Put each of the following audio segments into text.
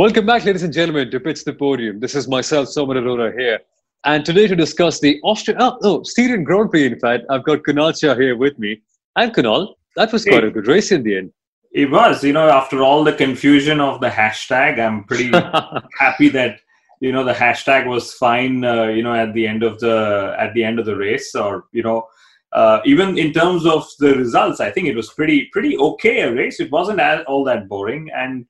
Welcome back, ladies and gentlemen, to Pitch the Podium. This is myself, Soman Arora here. And today to discuss the Austrian, oh, no, Styrian Grand Prix, in fact, I've got Kunal Shah here with me. And Kunal, that was quite a good race in the end. It was, you know, after all the confusion of the hashtag, I'm pretty happy that you know the hashtag was fine. Uh, you know, at the end of the at the end of the race, or you know, uh, even in terms of the results, I think it was pretty pretty okay a race. It wasn't all that boring, and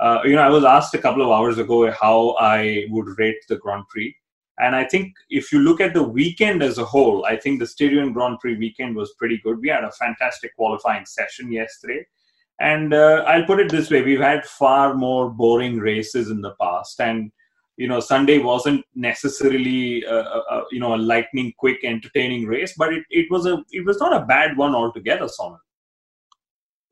uh, you know, I was asked a couple of hours ago how I would rate the Grand Prix. And I think if you look at the weekend as a whole, I think the Styrian Grand Prix weekend was pretty good. We had a fantastic qualifying session yesterday. And uh, I'll put it this way we've had far more boring races in the past. And, you know, Sunday wasn't necessarily, a, a, you know, a lightning quick, entertaining race, but it, it, was, a, it was not a bad one altogether, Soman.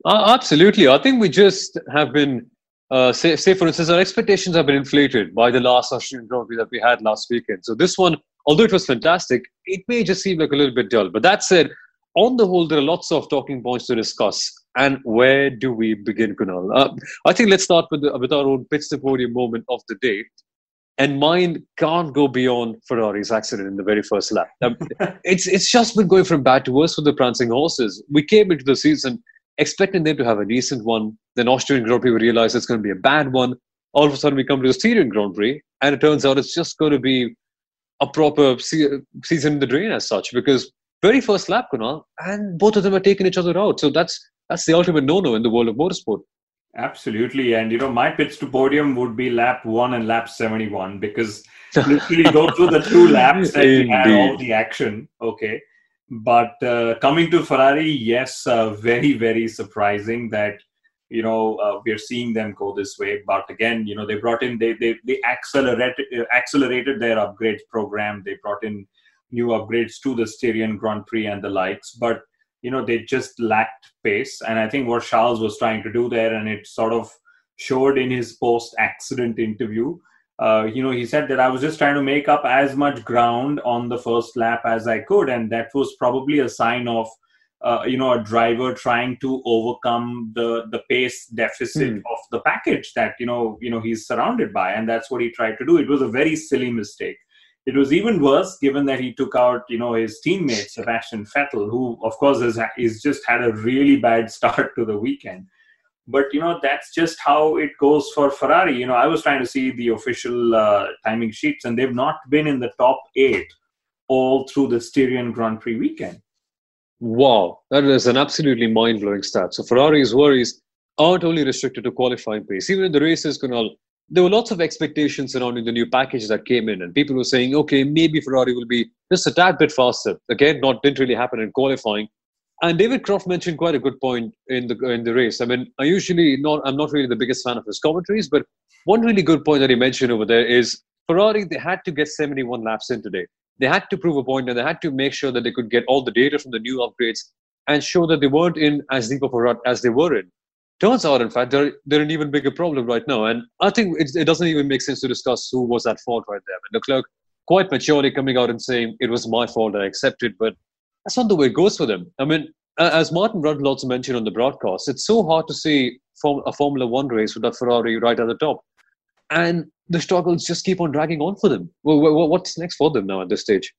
Uh, absolutely. I think we just have been uh, say, say for instance, our expectations have been inflated by the last Austrian Prix that we had last weekend. So this one, although it was fantastic, it may just seem like a little bit dull. But that said, on the whole, there are lots of talking points to discuss. And where do we begin, Kunal? Uh, I think let's start with, the, with our own pitch the podium moment of the day. And mine can't go beyond Ferrari's accident in the very first lap. Um, it's it's just been going from bad to worse for the prancing horses. We came into the season expecting them to have a decent one. Then Austrian Grand Prix, we realize it's going to be a bad one. All of a sudden, we come to the Styrian Grand Prix, and it turns out it's just going to be a proper se- season in the drain as such, because very first lap, Kunal, and both of them are taking each other out. So that's that's the ultimate no-no in the world of motorsport. Absolutely, and you know my pitch to podium would be lap one and lap seventy-one because literally go through the two laps that had all the action. Okay, but uh, coming to Ferrari, yes, uh, very very surprising that you know uh, we're seeing them go this way. But again, you know they brought in they they they accelerated accelerated their upgrades program. They brought in new upgrades to the Styrian Grand Prix and the likes, but you know they just lacked pace. And I think what Charles was trying to do there, and it sort of showed in his post accident interview uh, you know, he said that I was just trying to make up as much ground on the first lap as I could, and that was probably a sign of, uh, you know, a driver trying to overcome the the pace deficit mm. of the package that you know, you know, he's surrounded by, and that's what he tried to do. It was a very silly mistake. It was even worse given that he took out, you know, his teammate Sebastian Vettel, who, of course, has, has just had a really bad start to the weekend but you know that's just how it goes for ferrari. You know i was trying to see the official uh, timing sheets and they've not been in the top eight all through the styrian grand prix weekend. Wow. That is an absolutely mind-blowing stat. So ferrari's worries aren't only restricted to qualifying pace. Even in the races Kunal, there were lots of expectations surrounding the new package that came in and people were saying okay maybe ferrari will be just a tad bit faster. Again not didn't really happen in qualifying and David Croft mentioned quite a good point in the in the race. I mean, I usually not I'm not really the biggest fan of his commentaries, but one really good point that he mentioned over there is Ferrari they had to get 71 laps in today. They had to prove a point and they had to make sure that they could get all the data from the new upgrades and show that they weren't in as deep of a rut as they were in. Turns out, in fact, they're, they're an even bigger problem right now. And I think it, it doesn't even make sense to discuss who was at fault right there. And Leclerc quite maturely coming out and saying it was my fault, I accept it, but that's not the way it goes for them. I mean, as Martin Brundle also mentioned on the broadcast, it's so hard to see a Formula One race with a Ferrari right at the top. And the struggles just keep on dragging on for them. What's next for them now at this stage?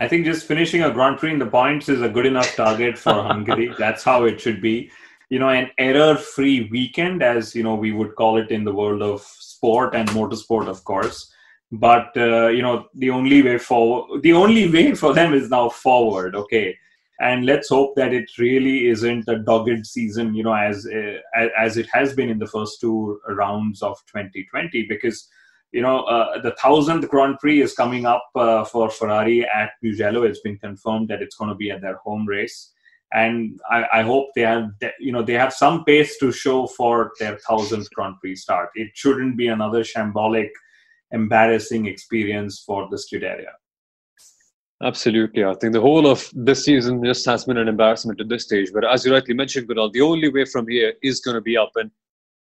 I think just finishing a Grand Prix in the points is a good enough target for Hungary. That's how it should be. You know, an error-free weekend, as you know, we would call it in the world of sport and motorsport, of course but uh, you know the only way forward the only way for them is now forward okay? And let's hope that it really isn't a dogged season you know as uh, as it has been in the first two rounds of 2020 because you know uh, the thousandth grand prix is coming up uh, for ferrari at mugello. It's been confirmed that it's going to be at their home race. And I, I, hope they have you know they have some pace to show for their thousandth grand prix start. It shouldn't be another shambolic embarrassing experience for the scuderia Absolutely. I think the whole of this season just has been an embarrassment at this stage. But as you rightly mentioned, Kunal, the only way from here is going to be up. And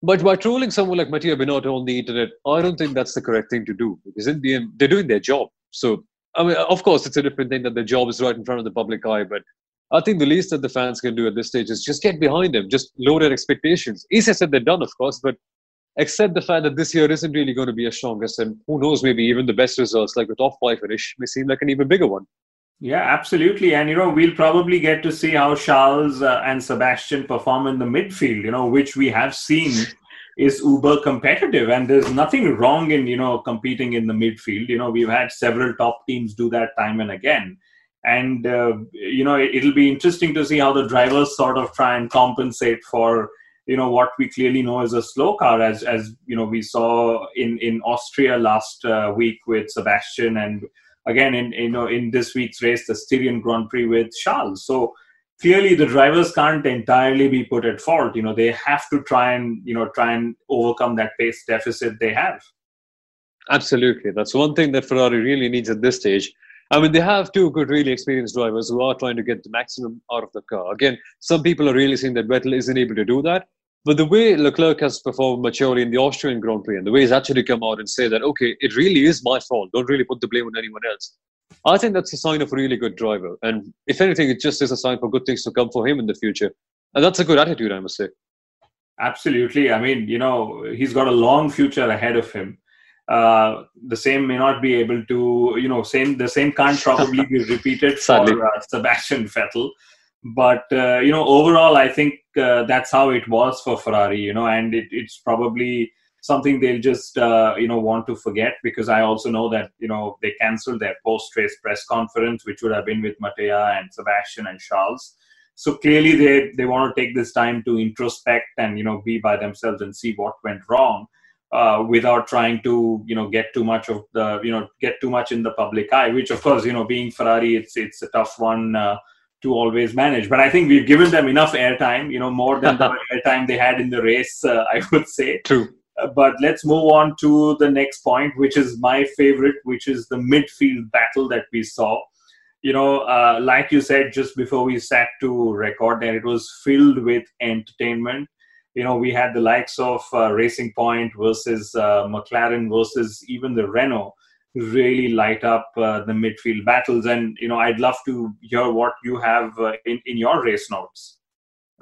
but by trolling someone like Mattia Binotto on the internet, I don't think that's the correct thing to do because in the end, they're doing their job. So, I mean, of course, it's a different thing that their job is right in front of the public eye. But I think the least that the fans can do at this stage is just get behind them, just lower their expectations. Easier said than done, of course, but accept the fact that this year isn't really going to be as strongest, and who knows, maybe even the best results, like the top five finish, may seem like an even bigger one. Yeah, absolutely. And, you know, we'll probably get to see how Charles uh, and Sebastian perform in the midfield, you know, which we have seen is uber competitive. And there's nothing wrong in, you know, competing in the midfield. You know, we've had several top teams do that time and again. And, uh, you know, it, it'll be interesting to see how the drivers sort of try and compensate for you know what we clearly know is a slow car as as you know we saw in in austria last uh, week with sebastian and again in you know in this week's race the styrian grand prix with charles. So clearly the drivers can't entirely be put at fault. You know they have to try and you know try and overcome that pace deficit they have. Absolutely. That's one thing that ferrari really needs at this stage. I mean, they have two good, really experienced drivers who are trying to get the maximum out of the car. Again, some people are really saying that Vettel isn't able to do that. But the way Leclerc has performed maturely in the Austrian Grand Prix and the way he's actually come out and say that, okay, it really is my fault, don't really put the blame on anyone else. I think that's a sign of a really good driver. And if anything, it just is a sign for good things to come for him in the future. And that's a good attitude, I must say. Absolutely. I mean, you know, he's got a long future ahead of him. Uh, the same may not be able to, you know, same the same can't probably be repeated for uh, Sebastian Vettel but uh, you know overall i think uh, that's how it was for ferrari you know and it, it's probably something they'll just uh, you know want to forget because i also know that you know they canceled their post race press conference which would have been with Mattia and sebastian and charles. So clearly they they want to take this time to introspect and you know be by themselves and see what went wrong uh, without trying to you know get too much of the you know get too much in the public eye which of course you know being ferrari it's it's a tough one uh, to always manage. But I think we've given them enough airtime, you know, more than the airtime they had in the race, uh, I would say. True. Uh, but let's move on to the next point, which is my favorite, which is the midfield battle that we saw. You know, uh, like you said just before we sat to record, and it was filled with entertainment. You know, we had the likes of uh, Racing Point versus uh, McLaren versus even the Renault really light up uh, the midfield battles. And you know, I'd love to hear what you have uh, in in your race notes.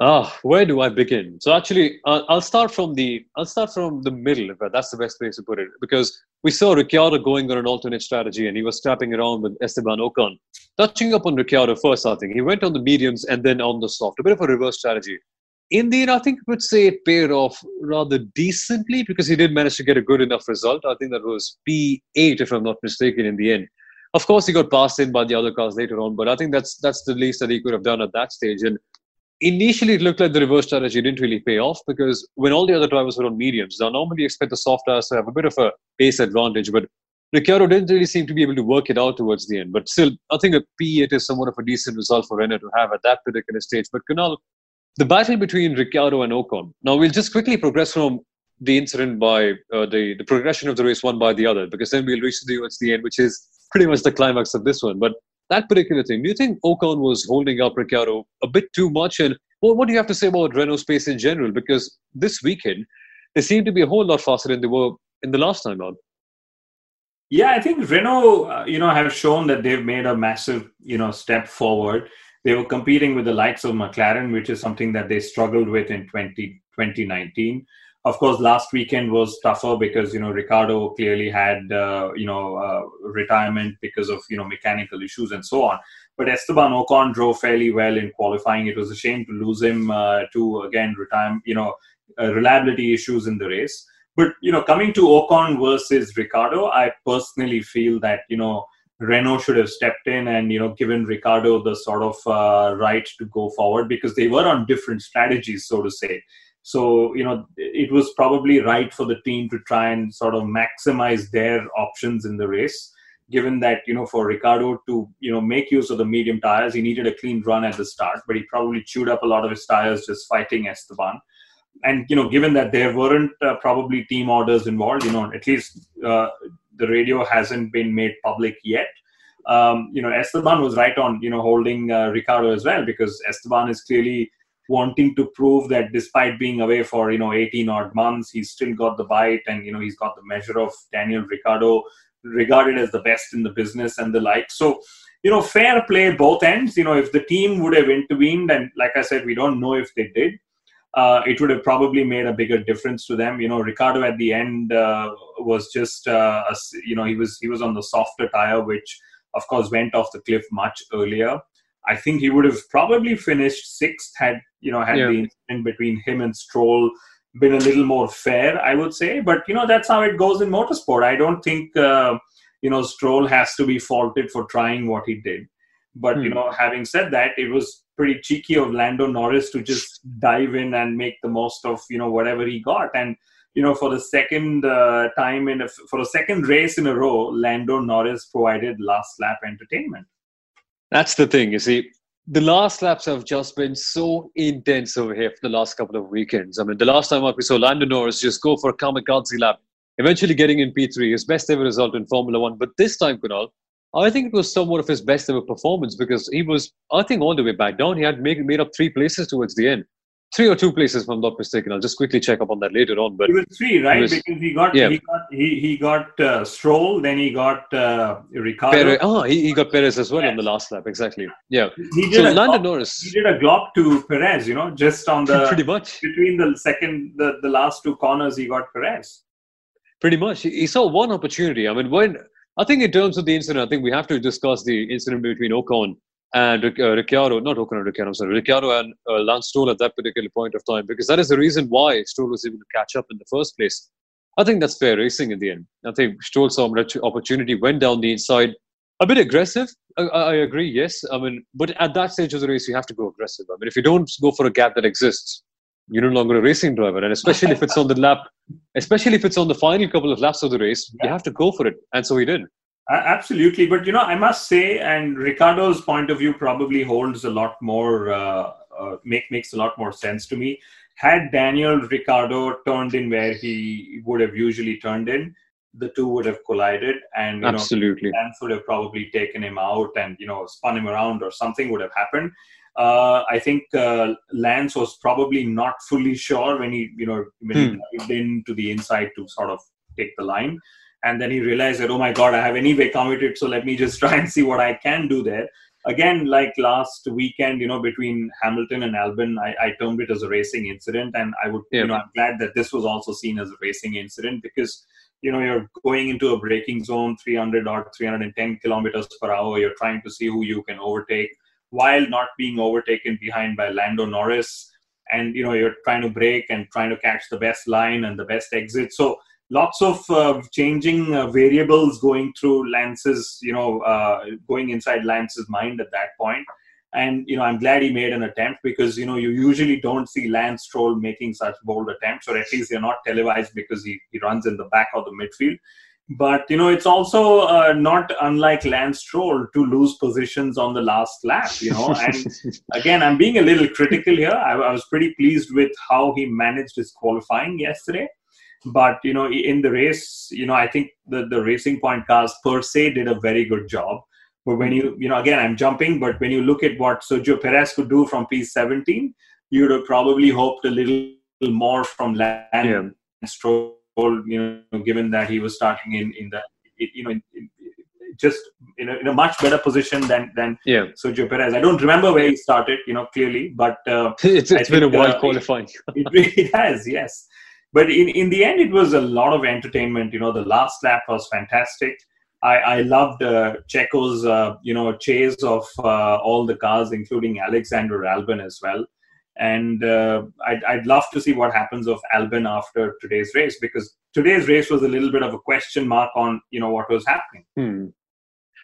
Ah, where do I begin? So actually, uh, I'll start from the I'll start from the middle. If that's the best place to put it, because we saw Ricciardo going on an alternate strategy, and he was strapping around with Esteban Ocon. Touching up on Ricciardo first, I think he went on the mediums and then on the soft, a bit of a reverse strategy in the end, I think would say it paid off rather decently because he did manage to get a good enough result. I think that was P8, if I'm not mistaken, in the end. Of course, he got passed in by the other cars later on, but I think that's that's the least that he could have done at that stage. And initially, it looked like the reverse strategy didn't really pay off because when all the other drivers were on mediums, I normally expect the soft tires to have a bit of a pace advantage, but Ricciardo didn't really seem to be able to work it out towards the end. But still, I think a P8 is somewhat of a decent result for Renault to have at that particular stage. But Kunal, the battle between Ricciardo and Ocon. Now we'll just quickly progress from the incident by uh, the the progression of the race one by the other, because then we'll reach the, towards the end, which is pretty much the climax of this one. But that particular thing, do you think Ocon was holding up Ricciardo a bit too much? And well, what do you have to say about Renault space in general? Because this weekend they seem to be a whole lot faster than they were in the last time out. Yeah, I think Renault, uh, you know, have shown that they've made a massive, you know, step forward they were competing with the likes of McLaren, which is something that they struggled with in 20, 2019. Of course, last weekend was tougher because you know Ricciardo clearly had uh, you know uh, retirement because of you know mechanical issues and so on. But Esteban Ocon drove fairly well in qualifying. It was a shame to lose him uh, to again retire you know uh, reliability issues in the race. But you know coming to Ocon versus Ricciardo, I personally feel that you know Renault should have stepped in and you know given Ricciardo the sort of uh, right to go forward because they were on different strategies, so to say. So you know it was probably right for the team to try and sort of maximize their options in the race. Given that you know for Ricciardo to you know make use of the medium tires, he needed a clean run at the start, but he probably chewed up a lot of his tires just fighting Esteban and you know given that there weren't uh, probably team orders involved you know at least uh, the radio hasn't been made public yet. Um, you know esteban was right on you know holding uh, ricciardo as well because esteban is clearly wanting to prove that despite being away for you know 18 odd months he's still got the bite and you know he's got the measure of daniel Ricciardo, regarded as the best in the business and the like. So you know fair play both ends. You know if the team would have intervened and like i said we don't know if they did uh, it would have probably made a bigger difference to them. You know, Ricciardo at the end uh, was just, uh, a, you know, he was he was on the softer tire, which of course went off the cliff much earlier. I think he would have probably finished sixth had you know had yeah. the incident between him and Stroll been a little more fair, I would say. But you know that's how it goes in motorsport. I don't think uh, you know Stroll has to be faulted for trying what he did. But hmm. you know, having said that, it was pretty cheeky of Lando Norris to just dive in and make the most of you know whatever he got. And you know, for the second uh, time in a, for a second race in a row, Lando Norris provided last lap entertainment. That's the thing, you see. The last laps have just been so intense over here for the last couple of weekends. I mean, the last time we saw Lando Norris just go for a kamikaze lap, eventually getting in P3, his best ever result in Formula One. But this time, Kunal, I think it was somewhat of his best ever performance because he was, I think, all the way back down. He had made, made up three places towards the end. Three or two places, if I'm not mistaken. I'll just quickly check up on that later on. But it was three, right? Was, because he got yeah. he got he, he got uh, Stroll, then he got uh, Ricciardo. Perez, oh, he, he got Perez as well yes. on the last lap. Exactly. Yeah. He did so Lando Norris. He did a glock to Perez. You know, just on the pretty much between the second the, the last two corners, he got Perez. Pretty much, he saw one opportunity. I mean, when I think in terms of the incident, I think we have to discuss the incident between Ocon and uh, Ricciardo, not Ocon and Ricciardo, I'm sorry, Ricciardo and uh, Lance Stroll at that particular point of time, because that is the reason why Stroll was able to catch up in the first place. I think that's fair racing in the end. I think Stroll saw an opportunity, went down the inside, a bit aggressive. I, I, agree, yes. I mean, but at that stage of the race, you have to go aggressive. I mean, if you don't go for a gap that exists, you're no longer a racing driver. And especially if it's on the lap, especially if it's on the final couple of laps of the race, yeah. you have to go for it. And so he did. Absolutely, but you know, I must say, and Ricciardo's point of view probably holds a lot more, uh, uh, make makes a lot more sense to me. Had Daniel Ricciardo turned in where he would have usually turned in, the two would have collided, and you absolutely, know, Lance would have probably taken him out and you know spun him around, or something would have happened. Uh, I think uh, Lance was probably not fully sure when he, you know, when hmm. he dived into the inside to sort of take the line. And then he realized that oh my god i have anyway committed so let me just try and see what i can do there. Again like last weekend you know between hamilton and albon i, I termed it as a racing incident. And i would yeah. you know i'm glad that this was also seen as a racing incident because you know you're going into a braking zone 300 or 310 kilometers per hour. You're trying to see who you can overtake while not being overtaken behind by lando norris and you know you're trying to break and trying to catch the best line and the best exit so lots of uh, changing uh, variables going through Lance's, you know, uh, going inside Lance's mind at that point. And you know, I'm glad he made an attempt because you know you usually don't see Lance Stroll making such bold attempts, or at least they're not televised because he, he runs in the back of the midfield. But you know, it's also uh, not unlike Lance Stroll to lose positions on the last lap. You know, and again, I'm being a little critical here. I, I was pretty pleased with how he managed his qualifying yesterday but you know in the race you know i think the, the racing point cars per se did a very good job but when you you know again i'm jumping but when you look at what sergio perez could do from p17 you would have probably hoped a little more from Lance yeah. Stroll, you know, given that he was starting in in the you know in, in, just in a, in a much better position than than yeah. Sergio Perez. I don't remember where he started, you know, clearly, but uh, it's, it's been a while uh, qualifying. it really has, yes but in, in the end, it was a lot of entertainment. You know, the last lap was fantastic. I, I loved uh, Checo's, uh, you know, chase of uh, all the cars, including Alexander Albon as well. And uh, I'd, I'd love to see what happens of Albon after today's race because today's race was a little bit of a question mark on, you know, what was happening. Hmm.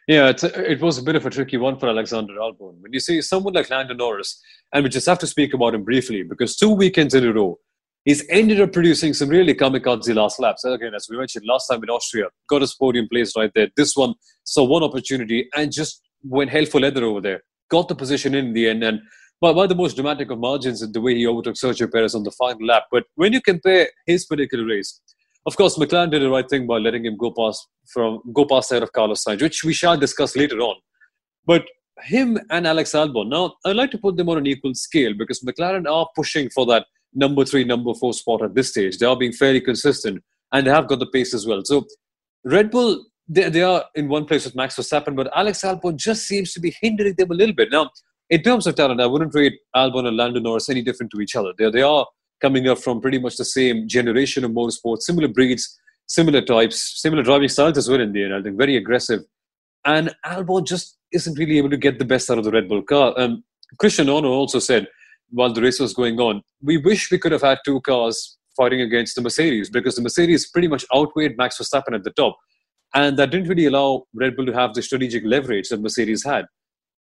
Yeah, a, it was a bit of a tricky one for Alexander Albon. When you see someone like Lando Norris, and we just have to speak about him briefly because two weekends in a row, he's ended up producing some really kamikaze last laps. Again, as we mentioned last time in Austria, got his podium place right there. This one saw one opportunity and just went hell for leather over there. Got the position in the end, and by, by the most dramatic of margins in the way he overtook Sergio Perez on the final lap. But when you compare his particular race, of course, McLaren did the right thing by letting him go past from go past ahead of Carlos Sainz, which we shall discuss later on. But him and Alex Albon, now I'd like to put them on an equal scale because McLaren are pushing for that number three, number four spot at this stage. They are being fairly consistent and they have got the pace as well. So Red Bull, they, they are in one place with Max Verstappen, but Alex Albon just seems to be hindering them a little bit. Now, in terms of talent, I wouldn't rate Albon and Lando Norris any different to each other. They, they are coming up from pretty much the same generation of motorsport, similar breeds, similar types, similar driving styles as well in the end. I think very aggressive. And Albon just isn't really able to get the best out of the Red Bull car. Um, Christian Horner also said while the race was going on, we wish we could have had two cars fighting against the Mercedes because the Mercedes pretty much outweighed Max Verstappen at the top. And that didn't really allow Red Bull to have the strategic leverage that Mercedes had.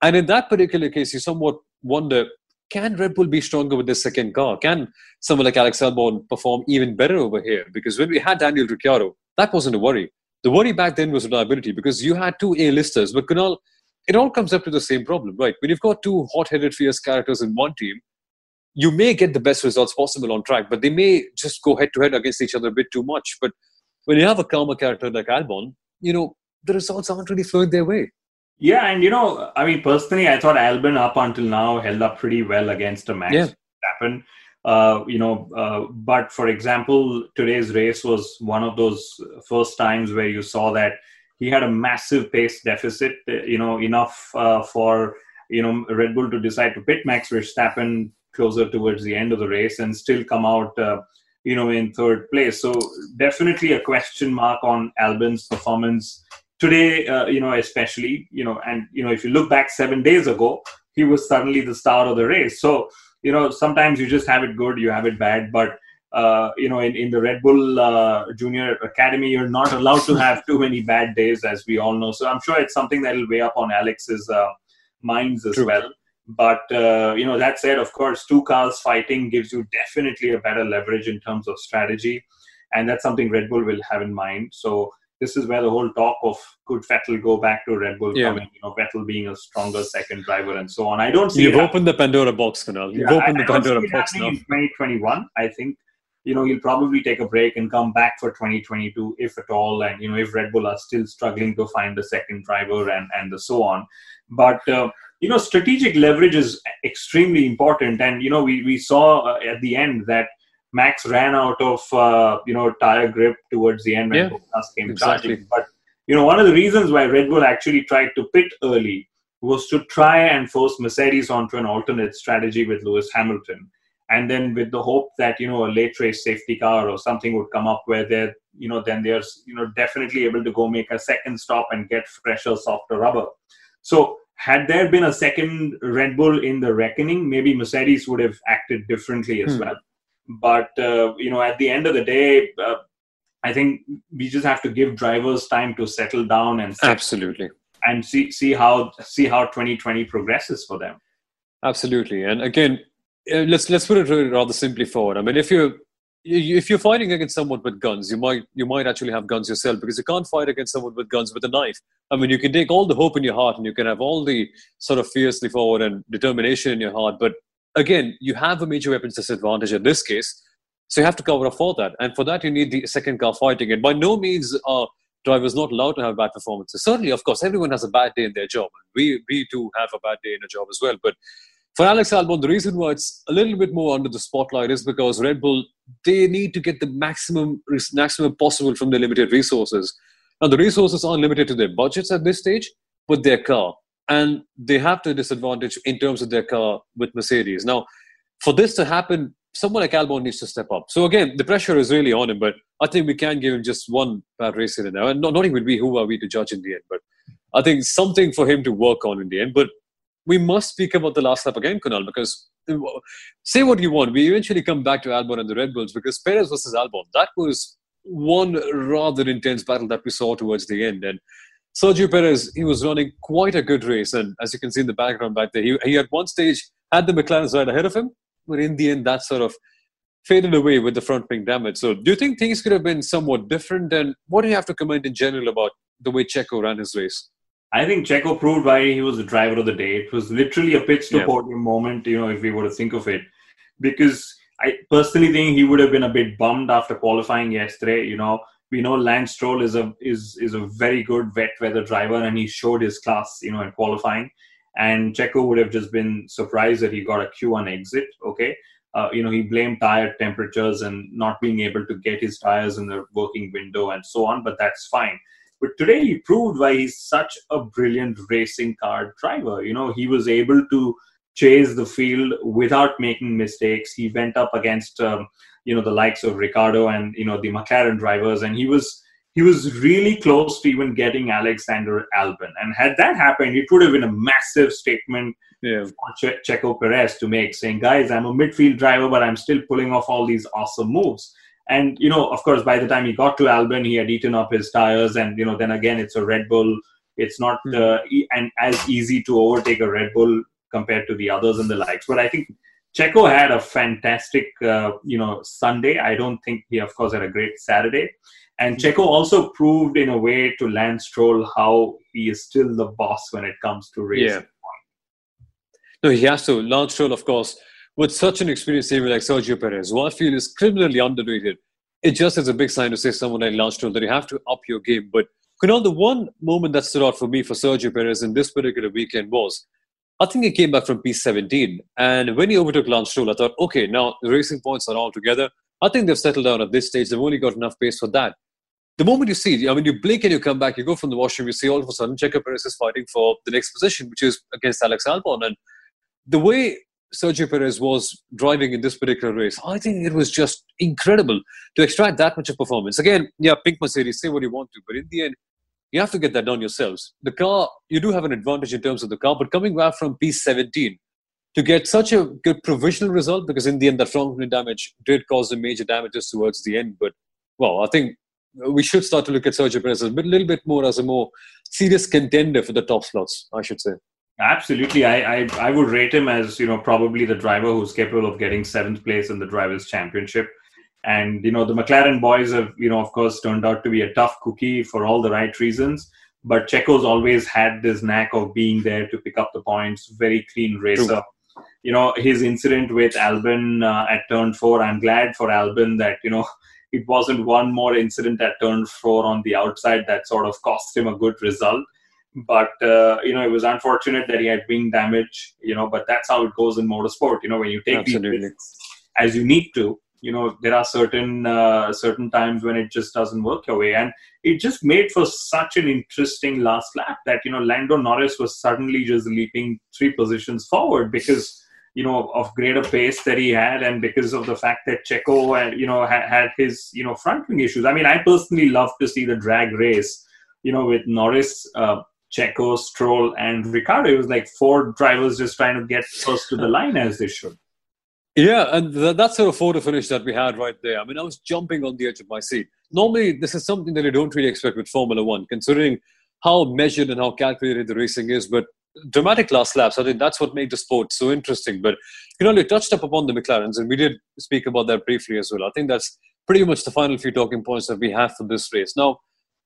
And in that particular case, you somewhat wonder can Red Bull be stronger with this second car? Can someone like Alex Albon perform even better over here? Because when we had Daniel Ricciardo, that wasn't a worry. The worry back then was reliability because you had two A-listers. But Kunal, it all comes up to the same problem, right? When you've got two hot-headed, fierce characters in one team, you may get the best results possible on track, but they may just go head-to-head against each other a bit too much. But when you have a calmer character like Albon, you know, the results aren't really flowing their way. Yeah, and you know, I mean, personally, I thought Albon up until now held up pretty well against a Max yeah. Uh, you know, uh, but for example, today's race was one of those first times where you saw that he had a massive pace deficit. You know, enough uh, for you know Red Bull to decide to pit Max Verstappen closer towards the end of the race and still come out. Uh, you know, in third place. So definitely a question mark on Albon's performance today, uh, you know, especially, you know, and, you know, if you look back seven days ago, he was suddenly the star of the race. So, you know, sometimes you just have it good, you have it bad, but, uh, you know, in, in the Red Bull uh, Junior Academy, you're not allowed to have too many bad days, as we all know. So I'm sure it's something that will weigh up on Alex's uh, minds as True. well. But uh, you know, that said, of course, two cars fighting gives you definitely a better leverage in terms of strategy, and that's something Red Bull will have in mind. So this is where the whole talk of could Vettel go back to Red Bull yeah. coming, you know, Vettel being a stronger second driver and so on. I don't see You've opened the Pandora box, Kunal. You've yeah, opened I, the Pandora box now. In 2021, I think, you know, he'll probably take a break and come back for 2022, if at all. And, you know, if Red Bull are still struggling to find a second driver and, and the so on. But, uh, you know, strategic leverage is extremely important. And, you know, we, we saw uh, at the end that Max ran out of uh, you know tire grip towards the end when yeah, Bottas came exactly. charging. But you know one of the reasons why Red Bull actually tried to pit early was to try and force Mercedes onto an alternate strategy with Lewis Hamilton, and then with the hope that you know a late race safety car or something would come up where they're you know then they're you know definitely able to go make a second stop and get fresher, softer rubber. So had there been a second Red Bull in the reckoning, maybe Mercedes would have acted differently as hmm. well. But uh, you know, at the end of the day, uh, I think we just have to give drivers time to settle down and absolutely and see see how see how 2020 progresses for them. Absolutely, and again, uh, let's let's put it rather simply forward. I mean, if you if you're fighting against someone with guns, you might you might actually have guns yourself because you can't fight against someone with guns with a knife. I mean, you can take all the hope in your heart and you can have all the sort of fiercely forward and determination in your heart, but again, you have a major weapons disadvantage in this case. So you have to cover up for that. And for that, you need the second car fighting. And by no means are drivers not allowed to have bad performances. Certainly, of course, everyone has a bad day in their job. We, we do have a bad day in a job as well. But for Alex Albon, the reason why it's a little bit more under the spotlight is because Red Bull, they need to get the maximum, maximum possible from their limited resources. Now, the resources aren't limited to their budgets at this stage, but their car and they have the disadvantage in terms of their car with Mercedes. Now, for this to happen, someone like Albon needs to step up. So again, the pressure is really on him, but I think we can give him just one bad race in and now. And not, not even we, who are we to judge in the end, but I think something for him to work on in the end. But we must speak about the last lap again, Kunal, because say what you want, we eventually come back to Albon and the Red Bulls because Perez versus Albon, that was one rather intense battle that we saw towards the end. And Sergio Perez, he was running quite a good race. And as you can see in the background back there, he, he at one stage had the McLaren right ahead of him. But in the end, that sort of faded away with the front wing damage. So do you think things could have been somewhat different? And what do you have to comment in general about the way Checo ran his race? I think Checo proved why he was the driver of the day. It was literally a pitch to yeah. podium moment, you know, if we were to think of it. Because I personally think he would have been a bit bummed after qualifying yesterday. You know, we know Lance Stroll is a is is a very good wet weather driver, and he showed his class, you know, in qualifying. And Checo would have just been surprised that he got a Q1 exit. Okay, uh, you know, he blamed tire temperatures and not being able to get his tires in the working window and so on. But that's fine. But today he proved why he's such a brilliant racing car driver. You know, he was able to chase the field without making mistakes. He went up against um, you know the likes of Ricciardo and you know the McLaren drivers, and he was he was really close to even getting Alexander Albon. And had that happened, it would have been a massive statement yeah. for che- Checo Perez to make, saying, "Guys, I'm a midfield driver, but I'm still pulling off all these awesome moves." And you know, of course, by the time he got to Albon, he had eaten up his tires, and you know, then again, it's a Red Bull. It's not hmm. uh, and as easy to overtake a Red Bull compared to the others and the likes. But I think Checo had a fantastic, uh, you know, Sunday. I don't think he, of course, had a great Saturday. And hmm. Checo also proved, in a way, to Lance Stroll how he is still the boss when it comes to racing. Yeah. No, he has to. Lance Stroll, of course, with such an experienced driver like Sergio Perez, who I feel is criminally underrated, it just is a big sign to say someone like Lance Stroll that you have to up your game. But Kunal, the one moment that stood out for me for Sergio Perez in this particular weekend was I think he came back from P17. And when he overtook Lance Stroll, I thought, okay, now the racing points are all together. I think they've settled down at this stage. They've only got enough pace for that. The moment you see, I mean, you blink and you come back, you go from the washroom, you see all of a sudden Checo Perez is fighting for the next position, which is against Alex Albon. And the way Sergio Perez was driving in this particular race, I think it was just incredible to extract that much of performance. Again, yeah, pink Mercedes, say what you want to, but in the end, you have to get that done yourselves. The car, you do have an advantage in terms of the car, but coming back from P17 to get such a good provisional result, because in the end, that front wing damage did cause the major damages towards the end. But, well, I think we should start to look at Sergio Perez a little bit more as a more serious contender for the top slots, I should say. Absolutely, I, I I would rate him as you know probably the driver who's capable of getting seventh place in the drivers' championship. And you know the McLaren boys have you know of course turned out to be a tough cookie for all the right reasons. But Checo's always had this knack of being there to pick up the points. Very clean racer. True. You know his incident with Albon uh, at turn four. I'm glad for Albon that you know it wasn't one more incident at turn four on the outside that sort of cost him a good result but uh, you know it was unfortunate that he had wing damage you know but that's how it goes in motorsport you know when you take Absolutely. these risks as you need to you know there are certain uh, certain times when it just doesn't work your way and it just made for such an interesting last lap that you know lando norris was suddenly just leaping three positions forward because you know of greater pace that he had and because of the fact that checo uh, you know had, had his you know front wing issues i mean i personally love to see the drag race you know with norris uh, Checo, Stroll, and Ricciardo. It was like four drivers just trying to get close to the line as they should. Yeah, and th- that sort of photo finish that we had right there. I mean, I was jumping on the edge of my seat. Normally, this is something that you don't really expect with Formula One, considering how measured and how calculated the racing is. But dramatic last laps, I think that's what made the sport so interesting. But you know, you touched up upon the McLarens, and we did speak about that briefly as well. I think that's pretty much the final few talking points that we have for this race. Now,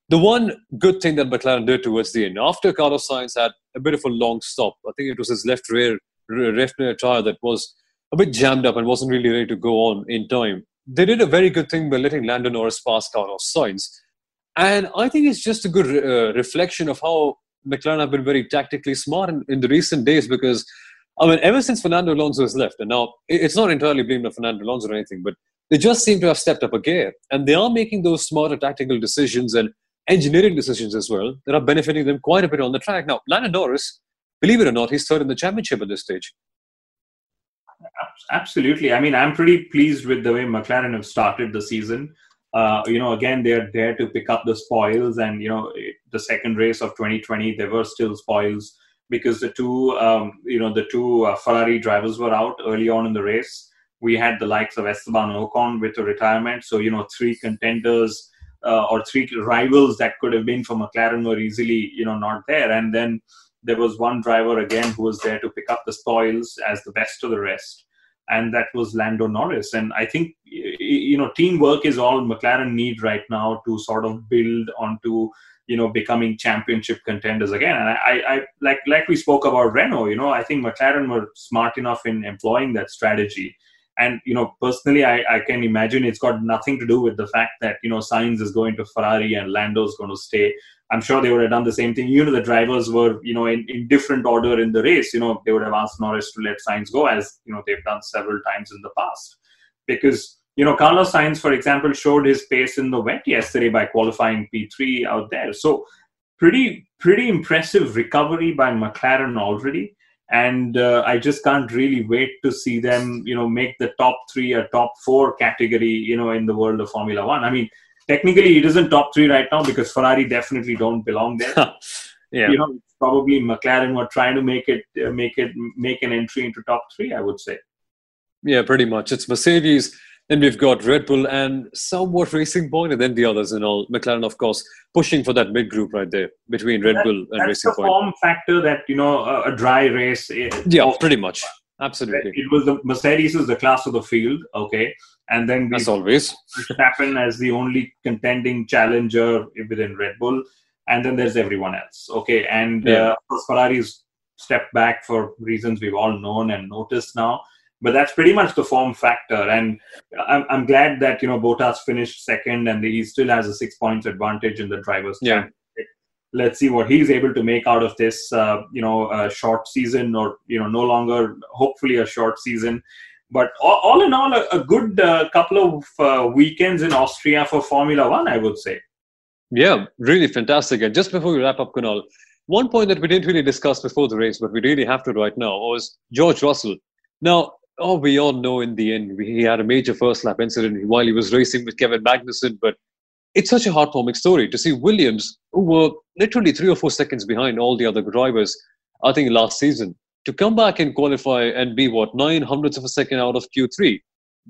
the one good thing that McLaren did towards the end, after Carlos Sainz had a bit of a long stop, I think it was his left rear, left rear tire that was a bit jammed up and wasn't really ready to go on in time. They did a very good thing by letting Lando Norris pass Carlos Sainz. And I think it's just a good uh, reflection of how McLaren have been very tactically smart in, in, the recent days because, I mean, ever since Fernando Alonso has left, and now it's not entirely blamed on Fernando Alonso or anything, but they just seem to have stepped up a gear. And they are making those smarter tactical decisions and engineering decisions as well that are benefiting them quite a bit on the track. Now, Lando Norris, believe it or not, he's third in the championship at this stage. Absolutely. I mean, I'm pretty pleased with the way McLaren have started the season. Uh, you know, again, they're there to pick up the spoils, and you know, the second race of 2020, there were still spoils because the two, um, you know, the two uh, Ferrari drivers were out early on in the race. We had the likes of Esteban Ocon with a retirement, so you know, three contenders uh, or three rivals that could have been for McLaren were easily, you know, not there. And then there was one driver again who was there to pick up the spoils as the best of the rest, and that was Lando Norris. And I think, you know, teamwork is all McLaren need right now to sort of build onto you know becoming championship contenders again and I, I like like we spoke about renault you know i think mclaren were smart enough in employing that strategy and you know, personally, I, I can imagine it's got nothing to do with the fact that you know Sainz is going to Ferrari and Lando's going to stay. I'm sure they would have done the same thing. You know, the drivers were you know in, in different order in the race. You know, they would have asked Norris to let Sainz go, as you know they've done several times in the past, because you know Carlos Sainz, for example, showed his pace in the wet yesterday by qualifying P3 out there. So pretty pretty impressive recovery by McLaren already and uh, I just can't really wait to see them, you know, make the top three or top four category, you know, in the world of Formula One. I mean, technically, it isn't top three right now because Ferrari definitely don't belong there. yeah. You know, probably McLaren were trying to make it, uh, make it, make an entry into top three. I would say. Yeah, pretty much. It's Mercedes then we've got Red Bull and somewhat Racing Point, and then the others and all. McLaren, of course, pushing for that mid group right there between Red that, Bull and that's Racing the Point. form factor that you know a, a dry race. Yeah, pretty much. Absolutely. It was the Mercedes is the class of the field, okay, and then as always, Verstappen as the only contending challenger within Red Bull, and then there's everyone else, okay, and yeah. uh, Ferrari's stepped back for reasons we've all known and noticed now but that's pretty much the form factor. And I'm, I'm glad that you know Bottas finished second, and he still has a six points advantage in the drivers' yeah. Let's see what he's able to make out of this, uh, you know, a short season, or you know, no longer, hopefully, a short season. But all, all in all, a, a good uh, couple of uh, weekends in Austria for Formula One, I would say. Yeah, really fantastic. And just before we wrap up, Kunal, one point that we didn't really discuss before the race, but we really have to right now, was George Russell. Now, oh, we all know in the end he had a major first lap incident while he was racing with Kevin Magnussen. But it's such a heartwarming story to see Williams, who were literally three or four seconds behind all the other drivers, I think last season, to come back and qualify and be what nine hundredths of a second out of Q3.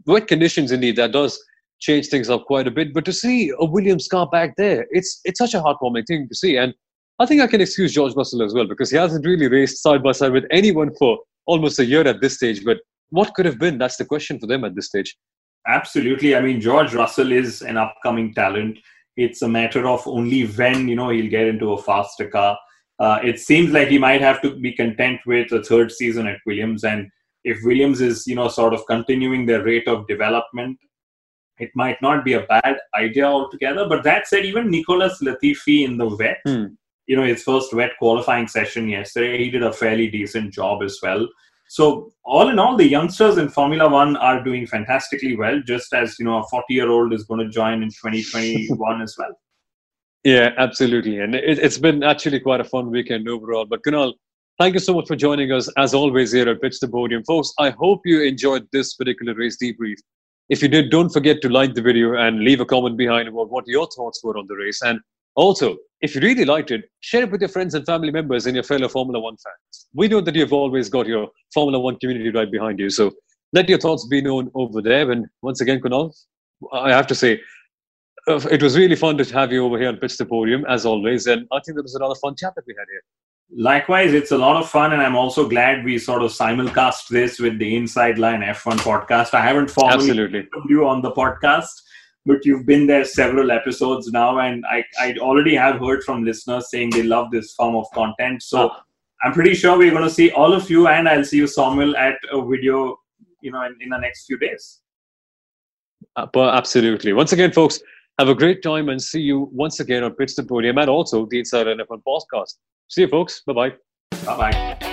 Wet conditions, indeed, that does change things up quite a bit. But to see a Williams car back there, it's it's such a heartwarming thing to see. And I think I can excuse George Russell as well because he hasn't really raced side by side with anyone for almost a year at this stage. But what could have been? That's the question for them at this stage. Absolutely. I mean, George Russell is an upcoming talent. It's a matter of only when you know he'll get into a faster car. Uh, it seems like he might have to be content with a third season at Williams, and if Williams is you know sort of continuing their rate of development, it might not be a bad idea altogether. But that said, even Nicholas Latifi in the wet, hmm. you know, his first wet qualifying session yesterday, he did a fairly decent job as well. So all in all, the youngsters in Formula One are doing fantastically well. Just as you know, a forty-year-old is going to join in 2021 as well. Yeah, absolutely, and it, has been actually quite a fun weekend overall. But Kunal, thank you so much for joining us as always here at Pitch the Podium, folks. I hope you enjoyed this particular race debrief. If you did, don't forget to like the video and leave a comment behind about what your thoughts were on the race. And also, if you really liked it, share it with your friends and family members and your fellow Formula One fans. We know that you've always got your Formula One community right behind you. So let your thoughts be known over there. And once again, Kunal, I have to say, uh, it was really fun to have you over here on Pitch the Podium, as always. And I think there was another fun chat that we had here. Likewise, it's a lot of fun, and I'm also glad we sort of simulcast this with the Inside Line F1 podcast. I haven't formally Absolutely. you on the podcast, but you've been there several episodes now, and I, I already have heard from listeners saying they love this form of content. So Ah. I'm pretty sure we're going to see all of you, and I'll see you, Soman, at a video, you know, in, in the next few days. Uh, but absolutely. Once again, folks, have a great time and see you once again on Pitch the Podium and also the Inside NFL podcast. See you, folks. Bye bye. Bye bye.